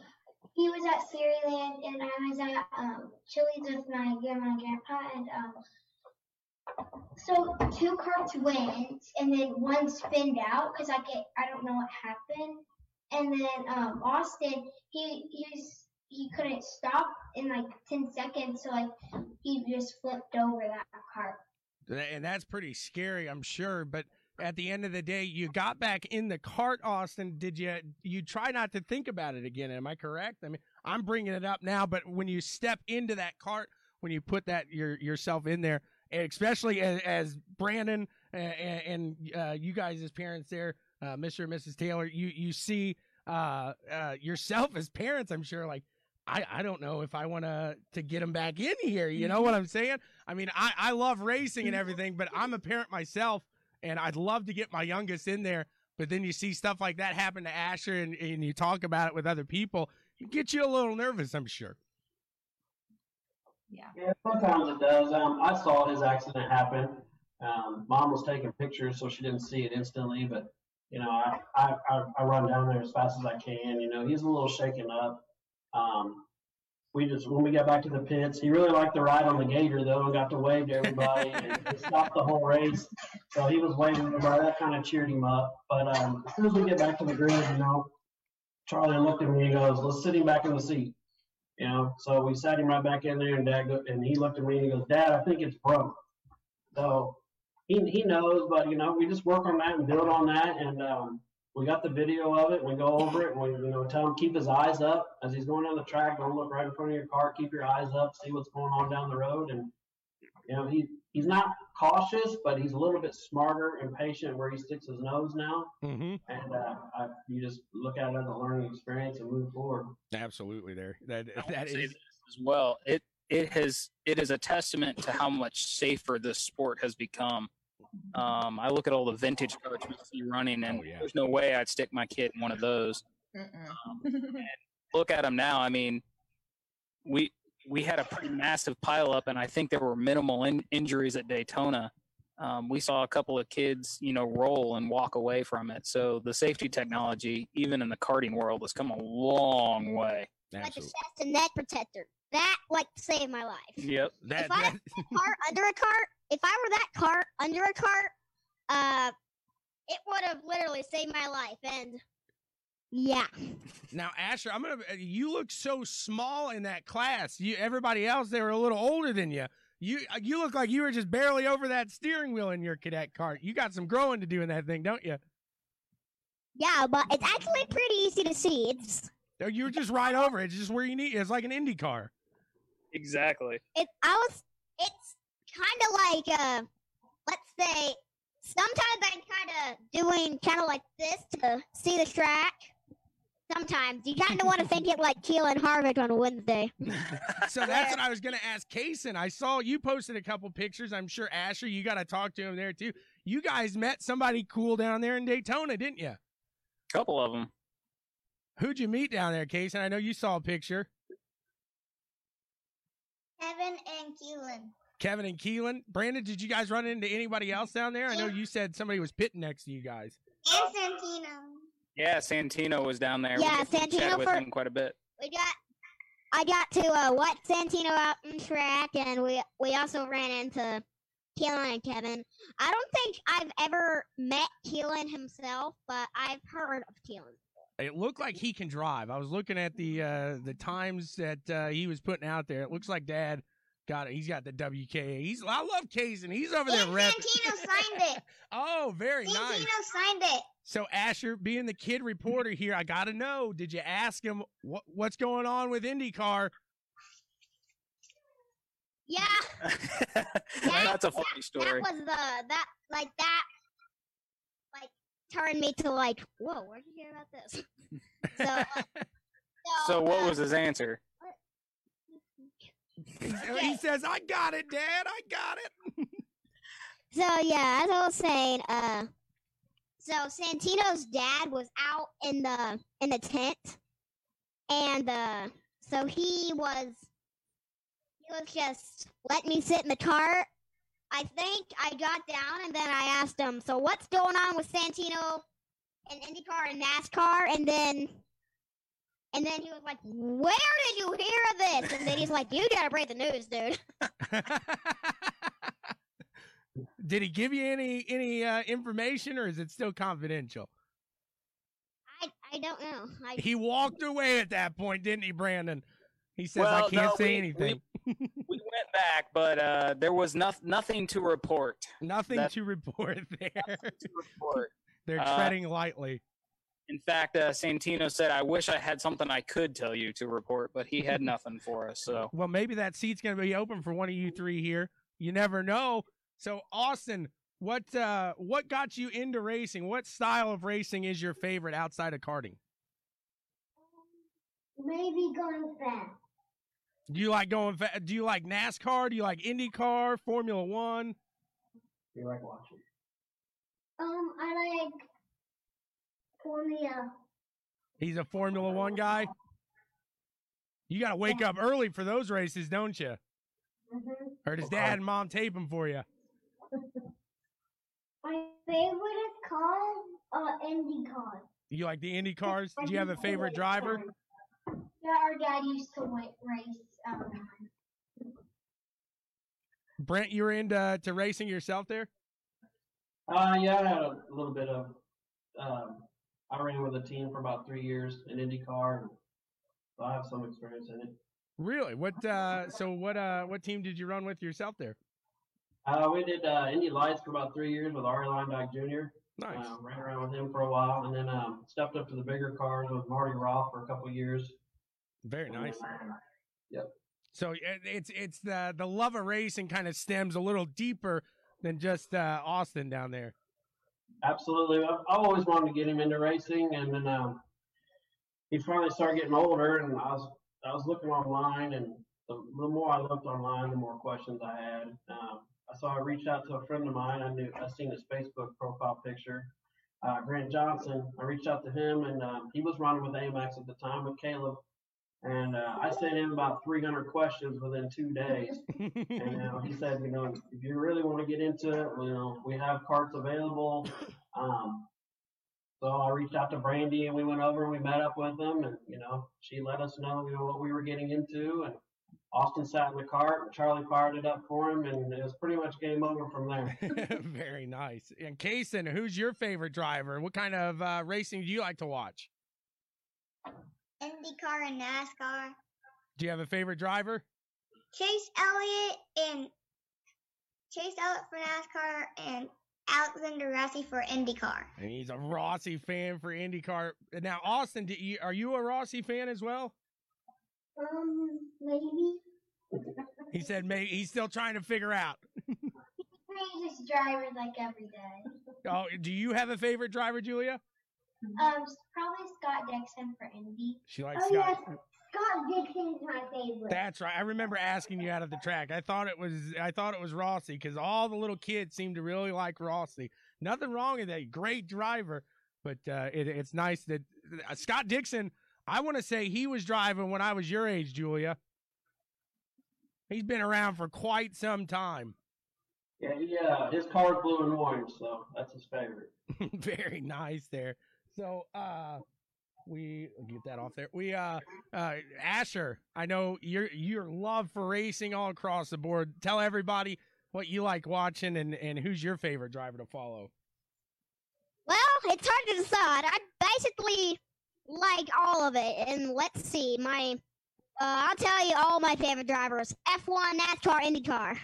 Speaker 3: he was at Cereland and I was at um Chili's with my grandma and grandpa and um so two carts went and then one spinned out because I get I don't know what happened and then um Austin he he was he couldn't stop in like ten seconds so like he just flipped over that cart.
Speaker 1: and that's pretty scary, I'm sure. But at the end of the day, you got back in the cart, Austin. Did you? You try not to think about it again. Am I correct? I mean, I'm bringing it up now, but when you step into that cart, when you put that your yourself in there, especially as, as Brandon and, and uh, you guys as parents there, uh, Mr. and Mrs. Taylor, you you see uh, uh, yourself as parents. I'm sure, like. I, I don't know if I want to to get him back in here. You know what I'm saying? I mean, I, I love racing and everything, but I'm a parent myself, and I'd love to get my youngest in there. But then you see stuff like that happen to Asher, and, and you talk about it with other people, it gets you a little nervous, I'm sure.
Speaker 6: Yeah, Yeah, sometimes it does. Um, I saw his accident happen. Um, mom was taking pictures, so she didn't see it instantly. But you know, I, I, I, I run down there as fast as I can. You know, he's a little shaken up. Um, we just when we got back to the pits, he really liked the ride on the gator though, and got to wave to everybody and <laughs> stopped the whole race. So he was waving to everybody. That kind of cheered him up. But um, as soon as we get back to the grid, you know, Charlie looked at me and goes, "Let's sit him back in the seat." You know, so we sat him right back in there, and Dad go, and he looked at me and he goes, "Dad, I think it's broke." So he he knows, but you know, we just work on that and build on that, and um, we got the video of it. We go over it, and we you know tell him keep his eyes up as he's going down the track. Don't look right in front of your car. Keep your eyes up. See what's going on down the road, and you know he he's not cautious, but he's a little bit smarter and patient where he sticks his nose now.
Speaker 1: Mm-hmm.
Speaker 6: And uh, I, you just look at it as a learning experience and move forward.
Speaker 1: Absolutely, there. That
Speaker 4: I
Speaker 1: that
Speaker 4: would say
Speaker 1: is.
Speaker 4: this as well. It it has it is a testament to how much safer this sport has become. Um, I look at all the vintage carts we see running, and
Speaker 1: Oh, yeah.
Speaker 4: there's no way I'd stick my kid in one of those.
Speaker 7: Mm-mm. <laughs>
Speaker 4: Look at them now. I mean, we we had a pretty massive pileup, and I think there were minimal in, injuries at Daytona. Um, we saw a couple of kids, you know, roll and walk away from it. So the safety technology, even in the karting world, has come a long way.
Speaker 5: Like a chest and neck protector. That like saved my life.
Speaker 4: Yep.
Speaker 1: That,
Speaker 5: If I-
Speaker 1: that
Speaker 5: cart under a cart. If I were that cart under a cart, uh, it would have literally saved my life. And yeah,
Speaker 1: Now, Asher, I'm gonna. You look so small in that class. You, everybody else, they were a little older than you. You, you look like you were just barely over that steering wheel in your cadet cart. You got some growing to do in that thing, don't you?
Speaker 5: yeah, but it's actually pretty easy to see. It's
Speaker 1: You were just right over it. It's just where you need. It's like an Indy car.
Speaker 4: Exactly.
Speaker 5: it. I was. It's kind of like uh, let's say sometimes I'm kind of doing kind of like this to see the track. Sometimes you kind of want to think it like Keelan Harvick on a Wednesday. <laughs>
Speaker 1: So that's what I was going to ask Kaysen. I saw you posted a couple pictures. I'm sure Asher, you got to talk to him there too. You guys met somebody cool down there in Daytona, didn't you?
Speaker 4: A couple of them.
Speaker 1: Who'd you meet down there, Kaysen? I know you saw a picture.
Speaker 3: Kevin and Keelan.
Speaker 1: Kevin and Keelan. Brandon, did you guys run into anybody else down there? I know you said somebody was pitting next to you guys.
Speaker 3: And Santino.
Speaker 4: Yeah, Santino was down there.
Speaker 5: Yeah,
Speaker 4: got
Speaker 5: Santino
Speaker 4: with
Speaker 5: for-
Speaker 4: him quite a bit.
Speaker 5: We got. I got to uh, watch Santino out in track, and we we also ran into Keelan and Kevin. I don't think I've ever met Keelan himself, but I've heard of Keelan.
Speaker 1: It looked like he can drive. I was looking at the uh, the times that uh, he was putting out there. It looks like Dad got it. He's got the WKA. He's I love Kaysen. He's over there
Speaker 3: And
Speaker 1: rep.
Speaker 3: Santino signed it. <laughs>
Speaker 1: Oh, very nice.
Speaker 3: Santino signed it.
Speaker 1: So Asher, being the kid reporter here, I got to know: Did you ask him what what's going on with IndyCar?
Speaker 5: Yeah, <laughs>
Speaker 4: That's a funny
Speaker 5: that
Speaker 4: story.
Speaker 5: was the that like that like turned me to like whoa, where'd you hear about this? <laughs> so, uh,
Speaker 4: So what
Speaker 5: uh,
Speaker 4: was his answer?
Speaker 1: He says, "I got it, Dad. I got it."
Speaker 5: So yeah, as I was saying, uh, so Santino's dad was out in the in the tent, and uh, so he was he was just letting me sit in the cart. I think I got down, and then I asked him, "So what's going on with Santino and IndyCar and NASCAR?" And then. And then he was like, "Where did you hear of this?" And then he's like, "You gotta break the news, dude." <laughs> <laughs>
Speaker 1: Did he give you any any uh, information, or is it still confidential?
Speaker 5: I I don't know. I
Speaker 1: He walked away at that point, didn't he, Brandon? He says,
Speaker 4: Well,
Speaker 1: "I can't
Speaker 4: no,
Speaker 1: say
Speaker 4: we-
Speaker 1: anything.
Speaker 4: We went back, but uh, there was noth- nothing to report.
Speaker 1: Nothing
Speaker 4: that-
Speaker 1: to report <laughs> there.
Speaker 4: To report.
Speaker 1: They're
Speaker 4: Uh,
Speaker 1: treading lightly."
Speaker 4: In fact, uh, Santino said, "I wish I had something I could tell you to report, but he had <laughs> nothing for us." So
Speaker 1: Well, maybe that seat's going to be open for one of you three here. You never know. So, Austin, what uh, what got you into racing? What style of racing is your favorite outside of karting?
Speaker 3: Maybe going fast.
Speaker 1: Do you like going? fast? do you like NASCAR? Do you like IndyCar, Formula One?
Speaker 6: Do you like watching?
Speaker 3: Um, I like Formula.
Speaker 1: He's a Formula One guy. You got to wake up early for those races, don't you?
Speaker 3: hmm
Speaker 1: Or does Dad and Mom tape them for you? <laughs>
Speaker 3: My favorite is called uh, IndyCar.
Speaker 1: You like the Indy cars? Do you have a favorite driver?
Speaker 3: Yeah, our dad used to wa- race. Um, <laughs>
Speaker 1: Brent, you were into to racing yourself there?
Speaker 6: Uh, yeah, I had a little bit of. Um, I ran with a team for about three years in IndyCar, and so I have some experience in it.
Speaker 1: Really? What? Uh, so what? Uh, what team did you run with yourself there?
Speaker 6: Uh, we did uh, Indy Lights for about three years with Arie Luyendyk Jr.
Speaker 1: Nice.
Speaker 6: Uh, ran around with him for a while, and then um, stepped up to the bigger cars with Marty Roth for a couple years.
Speaker 1: Very nice.
Speaker 6: Yep.
Speaker 1: So it's it's the the love of racing kind of stems a little deeper than just uh, Austin down there.
Speaker 6: Absolutely. I've always wanted to get him into racing, and then um, he finally started getting older, and I was I was looking online, and the, the more I looked online, the more questions I had. Um, so I reached out to a friend of mine. I knew I seen his Facebook profile picture, uh, Grant Johnson. I reached out to him, and um, he was running with Amex at the time with Caleb, and uh, I sent him about 300 questions within two days. And uh, he said, you know, if you really want to get into it, you know, we have carts available. Um, so I reached out to Brandy and we went over and we met up with them and, you know, she let us know, you know, what we were getting into and Austin sat in the cart and Charlie fired it up for him and it was pretty much game over from there. <laughs>
Speaker 1: Very nice. And Kaysen, who's your favorite driver? What kind of uh, racing do you like to watch?
Speaker 3: IndyCar and NASCAR.
Speaker 1: Do you have a favorite driver?
Speaker 3: Chase Elliott and Chase Elliott for NASCAR and Alexander Rossi for IndyCar.
Speaker 1: And he's a Rossi fan for IndyCar. Now, Austin, do you, are you a Rossi fan as well?
Speaker 3: Um, maybe.
Speaker 1: He said maybe he's still trying to figure out.
Speaker 3: changes drivers like every day.
Speaker 1: Oh, do you have a favorite driver, Julia?
Speaker 3: Um, probably Scott Dixon for Indy.
Speaker 1: She likes
Speaker 3: Oh
Speaker 1: Scott.
Speaker 3: yes, Scott Dixon's my favorite.
Speaker 1: That's right. I remember asking you out of the track. I thought it was I thought it was Rossi because all the little kids seem to really like Rossi. Nothing wrong with that. Great driver, but uh, it, it's nice that uh, Scott Dixon. I want to say he was driving when I was your age, Julia. He's been around for quite some time.
Speaker 6: Yeah, he, uh, his car's blue and orange, so that's his favorite. <laughs>
Speaker 1: Very nice there. So uh we get that off there. We uh uh Asher, I know your your love for racing all across the board. Tell everybody what you like watching and and who's your favorite driver to follow.
Speaker 5: Well, it's hard to decide. I basically like all of it, and let's see. My, uh, I'll tell you all my favorite drivers: F1, NASCAR, IndyCar.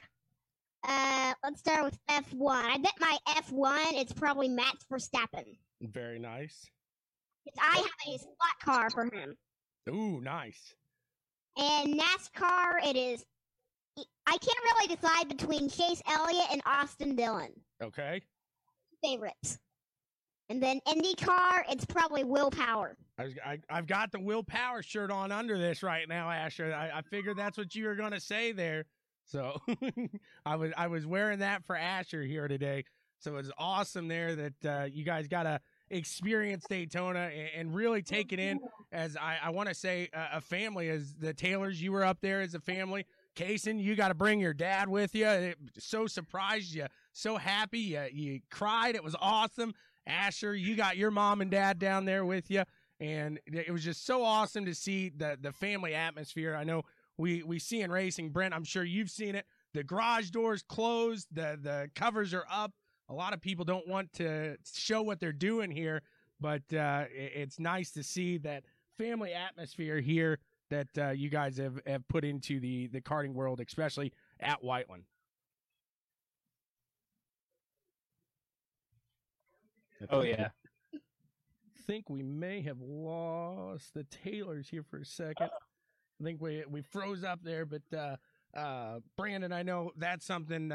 Speaker 5: Uh, let's start with F1. I bet my F1 it's probably Max Verstappen.
Speaker 1: Very nice.
Speaker 5: I have a slot car for him.
Speaker 1: Ooh, nice.
Speaker 5: And NASCAR, it is. I can't really decide between Chase Elliott and Austin Dillon.
Speaker 1: Okay.
Speaker 5: Favorites. And then IndyCar, it's probably Will Power.
Speaker 1: I, I, I've got the Will Power shirt on under this right now, Asher. I, I figured that's what you were going to say there. So <laughs> I was I was wearing that for Asher here today. So it's awesome there that uh, you guys got to experience Daytona and, and really take it in. As I, I want to say, uh, a family as the Taylors, you were up there as a family. Kaysen, you got to bring your dad with you. It, so surprised you, so happy. You, you cried. It was awesome. Asher, you got your mom and dad down there with you, and it was just so awesome to see the the family atmosphere. I know we we see in racing, Brent. I'm sure you've seen it. The garage doors closed, the the covers are up. A lot of people don't want to show what they're doing here, but uh, it's nice to see that family atmosphere here that uh, you guys have, have put into the the karting world, especially at Whiteland.
Speaker 4: Oh yeah.
Speaker 1: think we may have lost the Taylors here for a second. I think we we froze up there, but uh, uh, Brandon, I know that's something.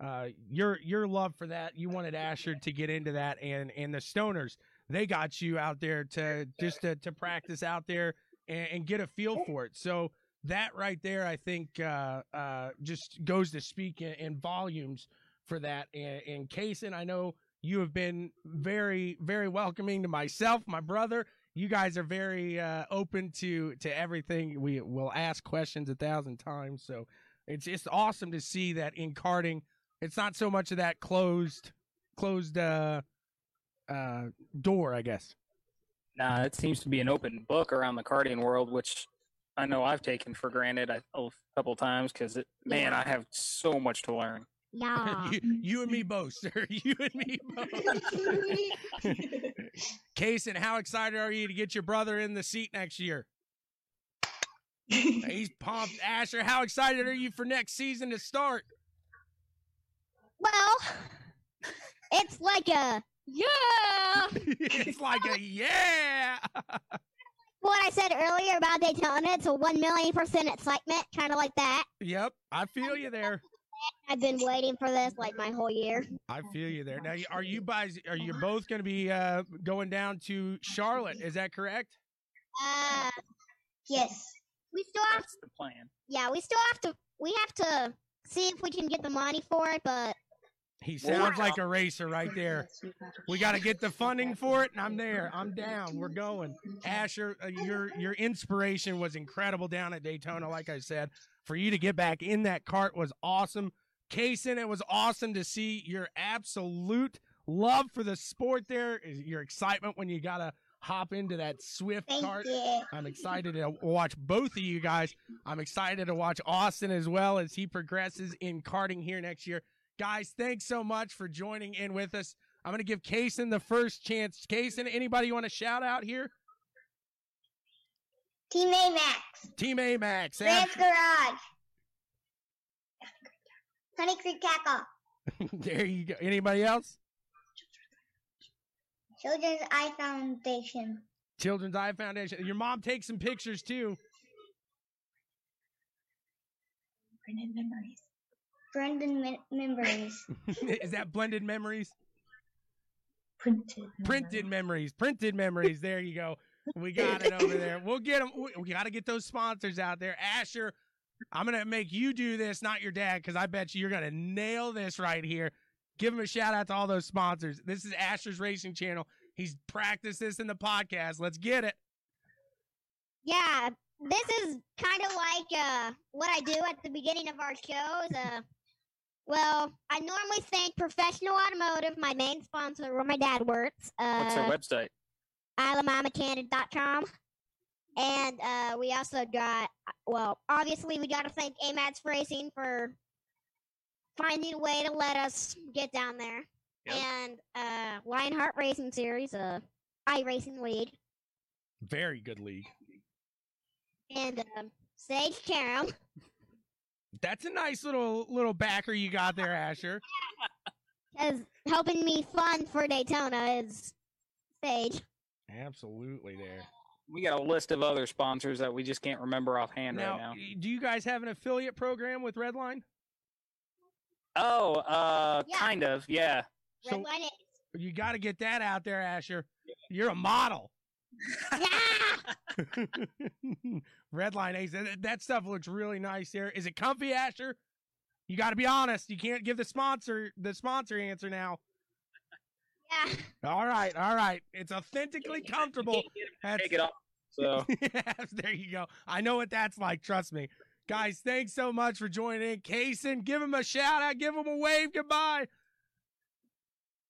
Speaker 1: Uh, your your love for that, you wanted Asher to get into that, and and the Stoners, they got you out there to just to, to practice out there and, and get a feel for it. So that right there, I think, uh, uh, just goes to speak in, in volumes for that. And, and Kaysen, I know you have been very, very welcoming to myself, my brother. You guys are very uh, open to to everything. We will ask questions a thousand times, so it's just awesome to see that in karting, it's not so much of that closed, closed uh, uh, door, I guess.
Speaker 4: Nah, it seems to be an open book around the karting world, which I know I've taken for granted a, a couple times because, man, I have so much to learn.
Speaker 5: Yeah. <laughs>
Speaker 1: you, you and me both, sir. <laughs> You and me <laughs> both. Kaysen, how excited are you to get your brother in the seat next year? He's pumped. Asher, how excited are you for next season to start?
Speaker 5: Well, it's like a yeah. <laughs>
Speaker 1: it's like a yeah. <laughs>
Speaker 5: what I said earlier about Daytona, it's a one million percent excitement, kind of like that.
Speaker 1: yep, I feel you there.
Speaker 5: I've been waiting for this like my whole year.
Speaker 1: I feel you there. Now, are you <laughs> guys? Are you both going to be uh, going down to Charlotte? Is that correct?
Speaker 5: Uh,
Speaker 3: Yes.
Speaker 5: we still have,
Speaker 4: That's the plan.
Speaker 5: yeah, we still have to, we have to see if we can get the money for it, but
Speaker 1: He sounds like a racer right there. We got to get the funding for it, and I'm there. I'm down. We're going. Asher, uh, your your inspiration was incredible down at Daytona. Like I said, for you to get back in that cart was awesome. Kaysen, it was awesome to see your absolute love for the sport there. Your excitement when you got to hop into that Swift
Speaker 3: Thank
Speaker 1: cart.
Speaker 3: you.
Speaker 1: I'm excited to watch both of you guys. I'm excited to watch Austin as well as he progresses in karting here next year. Guys, thanks so much for joining in with us. I'm going to give Kaysen the first chance. Kaysen, anybody you want to shout out here?
Speaker 3: Team A Max.
Speaker 1: Team A Max.
Speaker 3: Rams Garage. Honey Creek Tackle. <laughs>
Speaker 1: there you go. Anybody else?
Speaker 3: Children's Eye Foundation.
Speaker 1: Children's Eye Foundation. Your mom takes some pictures too.
Speaker 7: Printed memories.
Speaker 3: Brendan mem- memories. <laughs>
Speaker 1: Is that blended memories?
Speaker 7: Printed.
Speaker 1: Printed memories. Printed memories. There you go. We got it over there. We'll get them. We, we got to get those sponsors out there. Asher, I'm going to make you do this, not your dad, because I bet you you're going to nail this right here. Give him a shout out to all those sponsors. This is Asher's Racing Channel. He's practiced this in the podcast. Let's get it.
Speaker 5: Yeah, this is kind of like uh, what I do at the beginning of our shows. Uh, well, I normally thank Professional Automotive, my main sponsor, where my dad works. Uh,
Speaker 4: What's their website?
Speaker 5: IslamamaCandid.com. And uh, we also got, well, obviously, we got to thank AMATS Racing for finding a way to let us get down there.
Speaker 4: Yep.
Speaker 5: And uh, Lionheart Racing Series, uh, iRacing League,
Speaker 1: Very good league.
Speaker 5: and um, Sage Carom.
Speaker 1: That's a nice little little backer you got there, Asher.
Speaker 5: Because helping me fund for Daytona is Sage.
Speaker 1: Absolutely there.
Speaker 4: We got a list of other sponsors that we just can't remember offhand
Speaker 1: Now,
Speaker 4: right now.
Speaker 1: do you guys have an affiliate program with Redline?
Speaker 4: Oh, uh,
Speaker 5: Yeah.
Speaker 4: kind of, yeah.
Speaker 1: So
Speaker 5: Redline Ace.
Speaker 1: you got to get that out there, Asher. You're a model.
Speaker 5: Yeah! <laughs>
Speaker 1: Redline Ace. That, that stuff looks really nice there. Is it comfy, Asher? You got to be honest. You can't give the sponsor the sponsor answer now.
Speaker 5: Yeah.
Speaker 1: All right, all right. It's authentically <laughs> comfortable.
Speaker 4: Take it off. So <laughs>
Speaker 1: yes, there you go. I know what that's like. Trust me. Guys, thanks so much for joining in. Kaysen, give him a shout out. Give him a wave goodbye.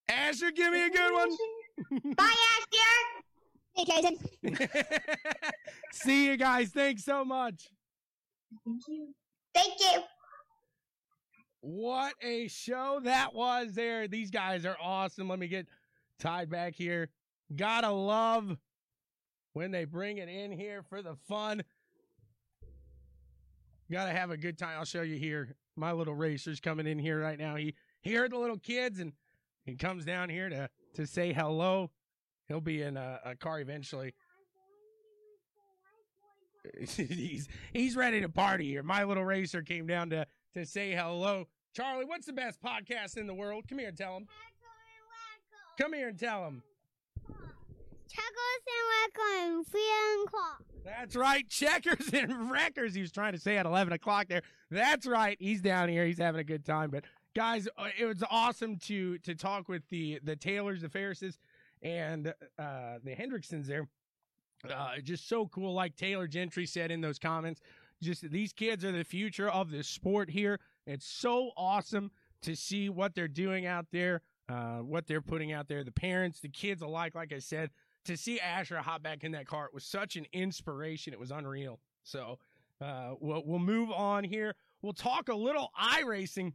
Speaker 1: Asher, give me a good one.
Speaker 3: Bye, Asher.
Speaker 5: Hey, Jason. <laughs>
Speaker 1: See you guys. Thanks so much.
Speaker 7: Thank you.
Speaker 3: Thank you.
Speaker 1: What a show that was there. These guys are awesome. Let me get tied back here. Gotta love when they bring it in here for the fun. Gotta have a good time. I'll show you here. My little racer's coming in here right now. He he heard the little kids and he comes down here to to say hello. He'll be in a, a car eventually. he's he's ready to party here. My little racer came down to to say hello. Charlie, what's the best podcast in the world? Come here and tell him. Come here and tell him.
Speaker 5: Checkers and Record and Clock.
Speaker 1: That's right, checkers and wreckers. He was trying to say at eleven o'clock there. That's right. He's down here. He's having a good time. But guys, uh, it was awesome to to talk with the the Taylors, the Ferrises, and uh, the Hendricksons there. Uh, just so cool. Like Taylor Gentry said in those comments, just these kids are the future of this sport here. It's so awesome to see what they're doing out there, uh, what they're putting out there. The parents, the kids alike. Like I said, to see Asher hop back in that car it was such an inspiration. It was unreal. So uh, we'll we'll move on here. We'll talk a little iRacing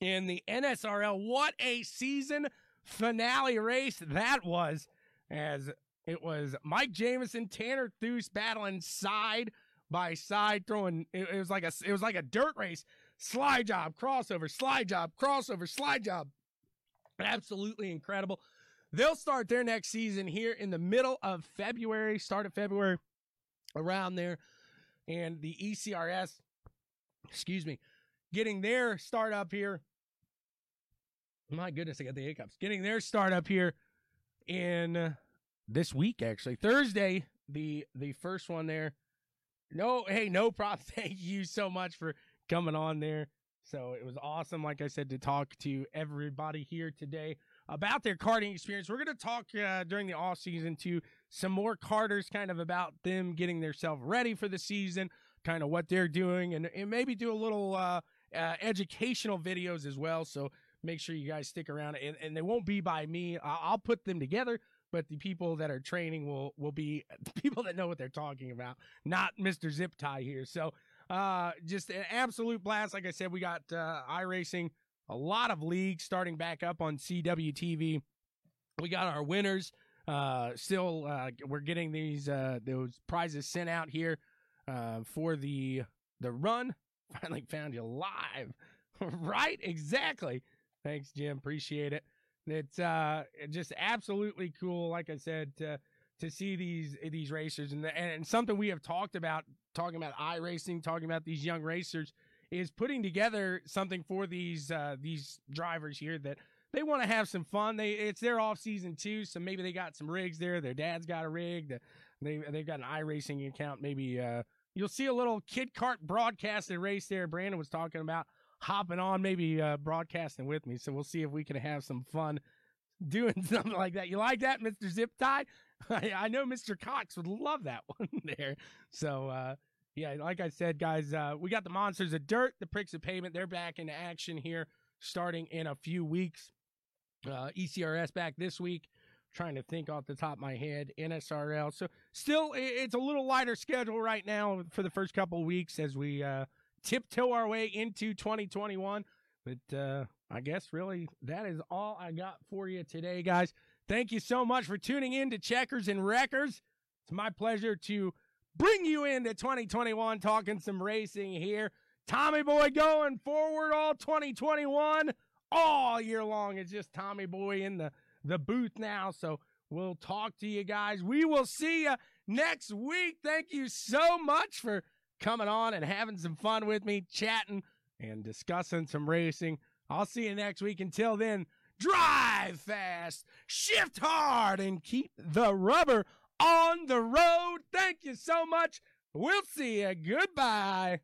Speaker 1: in the NSRL. What a season finale race that was! As it was Mike Jameson, Tanner Thuse battling side by side, throwing. It, it was like a it was like a dirt race. Slide job, crossover, slide job, crossover, slide job. Absolutely incredible. They'll start their next season here in the middle of February, start of February, around there. And the ECRS, excuse me, getting their start up here. My goodness, I got the hiccups. Getting their start up here in this week, actually. Thursday, the the first one there. No, hey, no problem. <laughs> Thank you so much for coming on there. So it was awesome, like I said, to talk to everybody here today about their karting experience. We're going to talk uh, during the off season to some more carters, kind of about them getting themselves ready for the season, kind of what they're doing, and, and maybe do a little uh, uh, educational videos as well. So make sure you guys stick around, and, and they won't be by me. I'll, put them together. But the people that are training will will be <laughs> the people that know what they're talking about, not Mr. Zip Tie here. So, uh, just an absolute blast. Like I said, we got uh, iRacing a lot of leagues starting back up on CWTV. We got our winners. Uh, still, uh, we're getting these uh, those prizes sent out here uh, for the the run. <laughs> Finally found you live, <laughs> right? Exactly. Thanks, Jim. Appreciate it. It's uh just absolutely cool. Like I said, to to see these these racers and and something we have talked about talking about iRacing, talking about these young racers is putting together something for these uh, these drivers here that they want to have some fun. They it's their off season too, so maybe they got some rigs there. Their dad's got a rig. They they've got an iRacing account. Maybe uh, you'll see a little kid kart broadcasted race there. Brandon was talking about hopping on, maybe uh, broadcasting with me. So we'll see if we can have some fun doing <laughs> something like that. You like that, Mister Zip Tie? <laughs> I, I know Mr. Cox would love that <laughs> one there. So, uh, yeah, like I said, guys, uh, we got the Monsters of Dirt, the Pricks of Pavement. They're back into action here starting in a few weeks. Uh, ECRS back this week. Trying to think off the top of my head. NSRL. So, still, it's a little lighter schedule right now for the first couple weeks as we uh, tiptoe our way into 2021. But uh, I guess really that is all I got for you today, guys. Thank you so much for tuning in to Checkers and Wreckers. It's my pleasure to bring you into 2021 talking some racing here. Tommy Boy going forward all 2021 all year long. It's just Tommy Boy in the, the booth now. So we'll talk to you guys. We will see you next week. Thank you so much for coming on and having some fun with me, chatting and discussing some racing. I'll see you next week. Until then, drive fast, shift hard, and keep the rubber on the road. Thank you so much. We'll see you. Goodbye.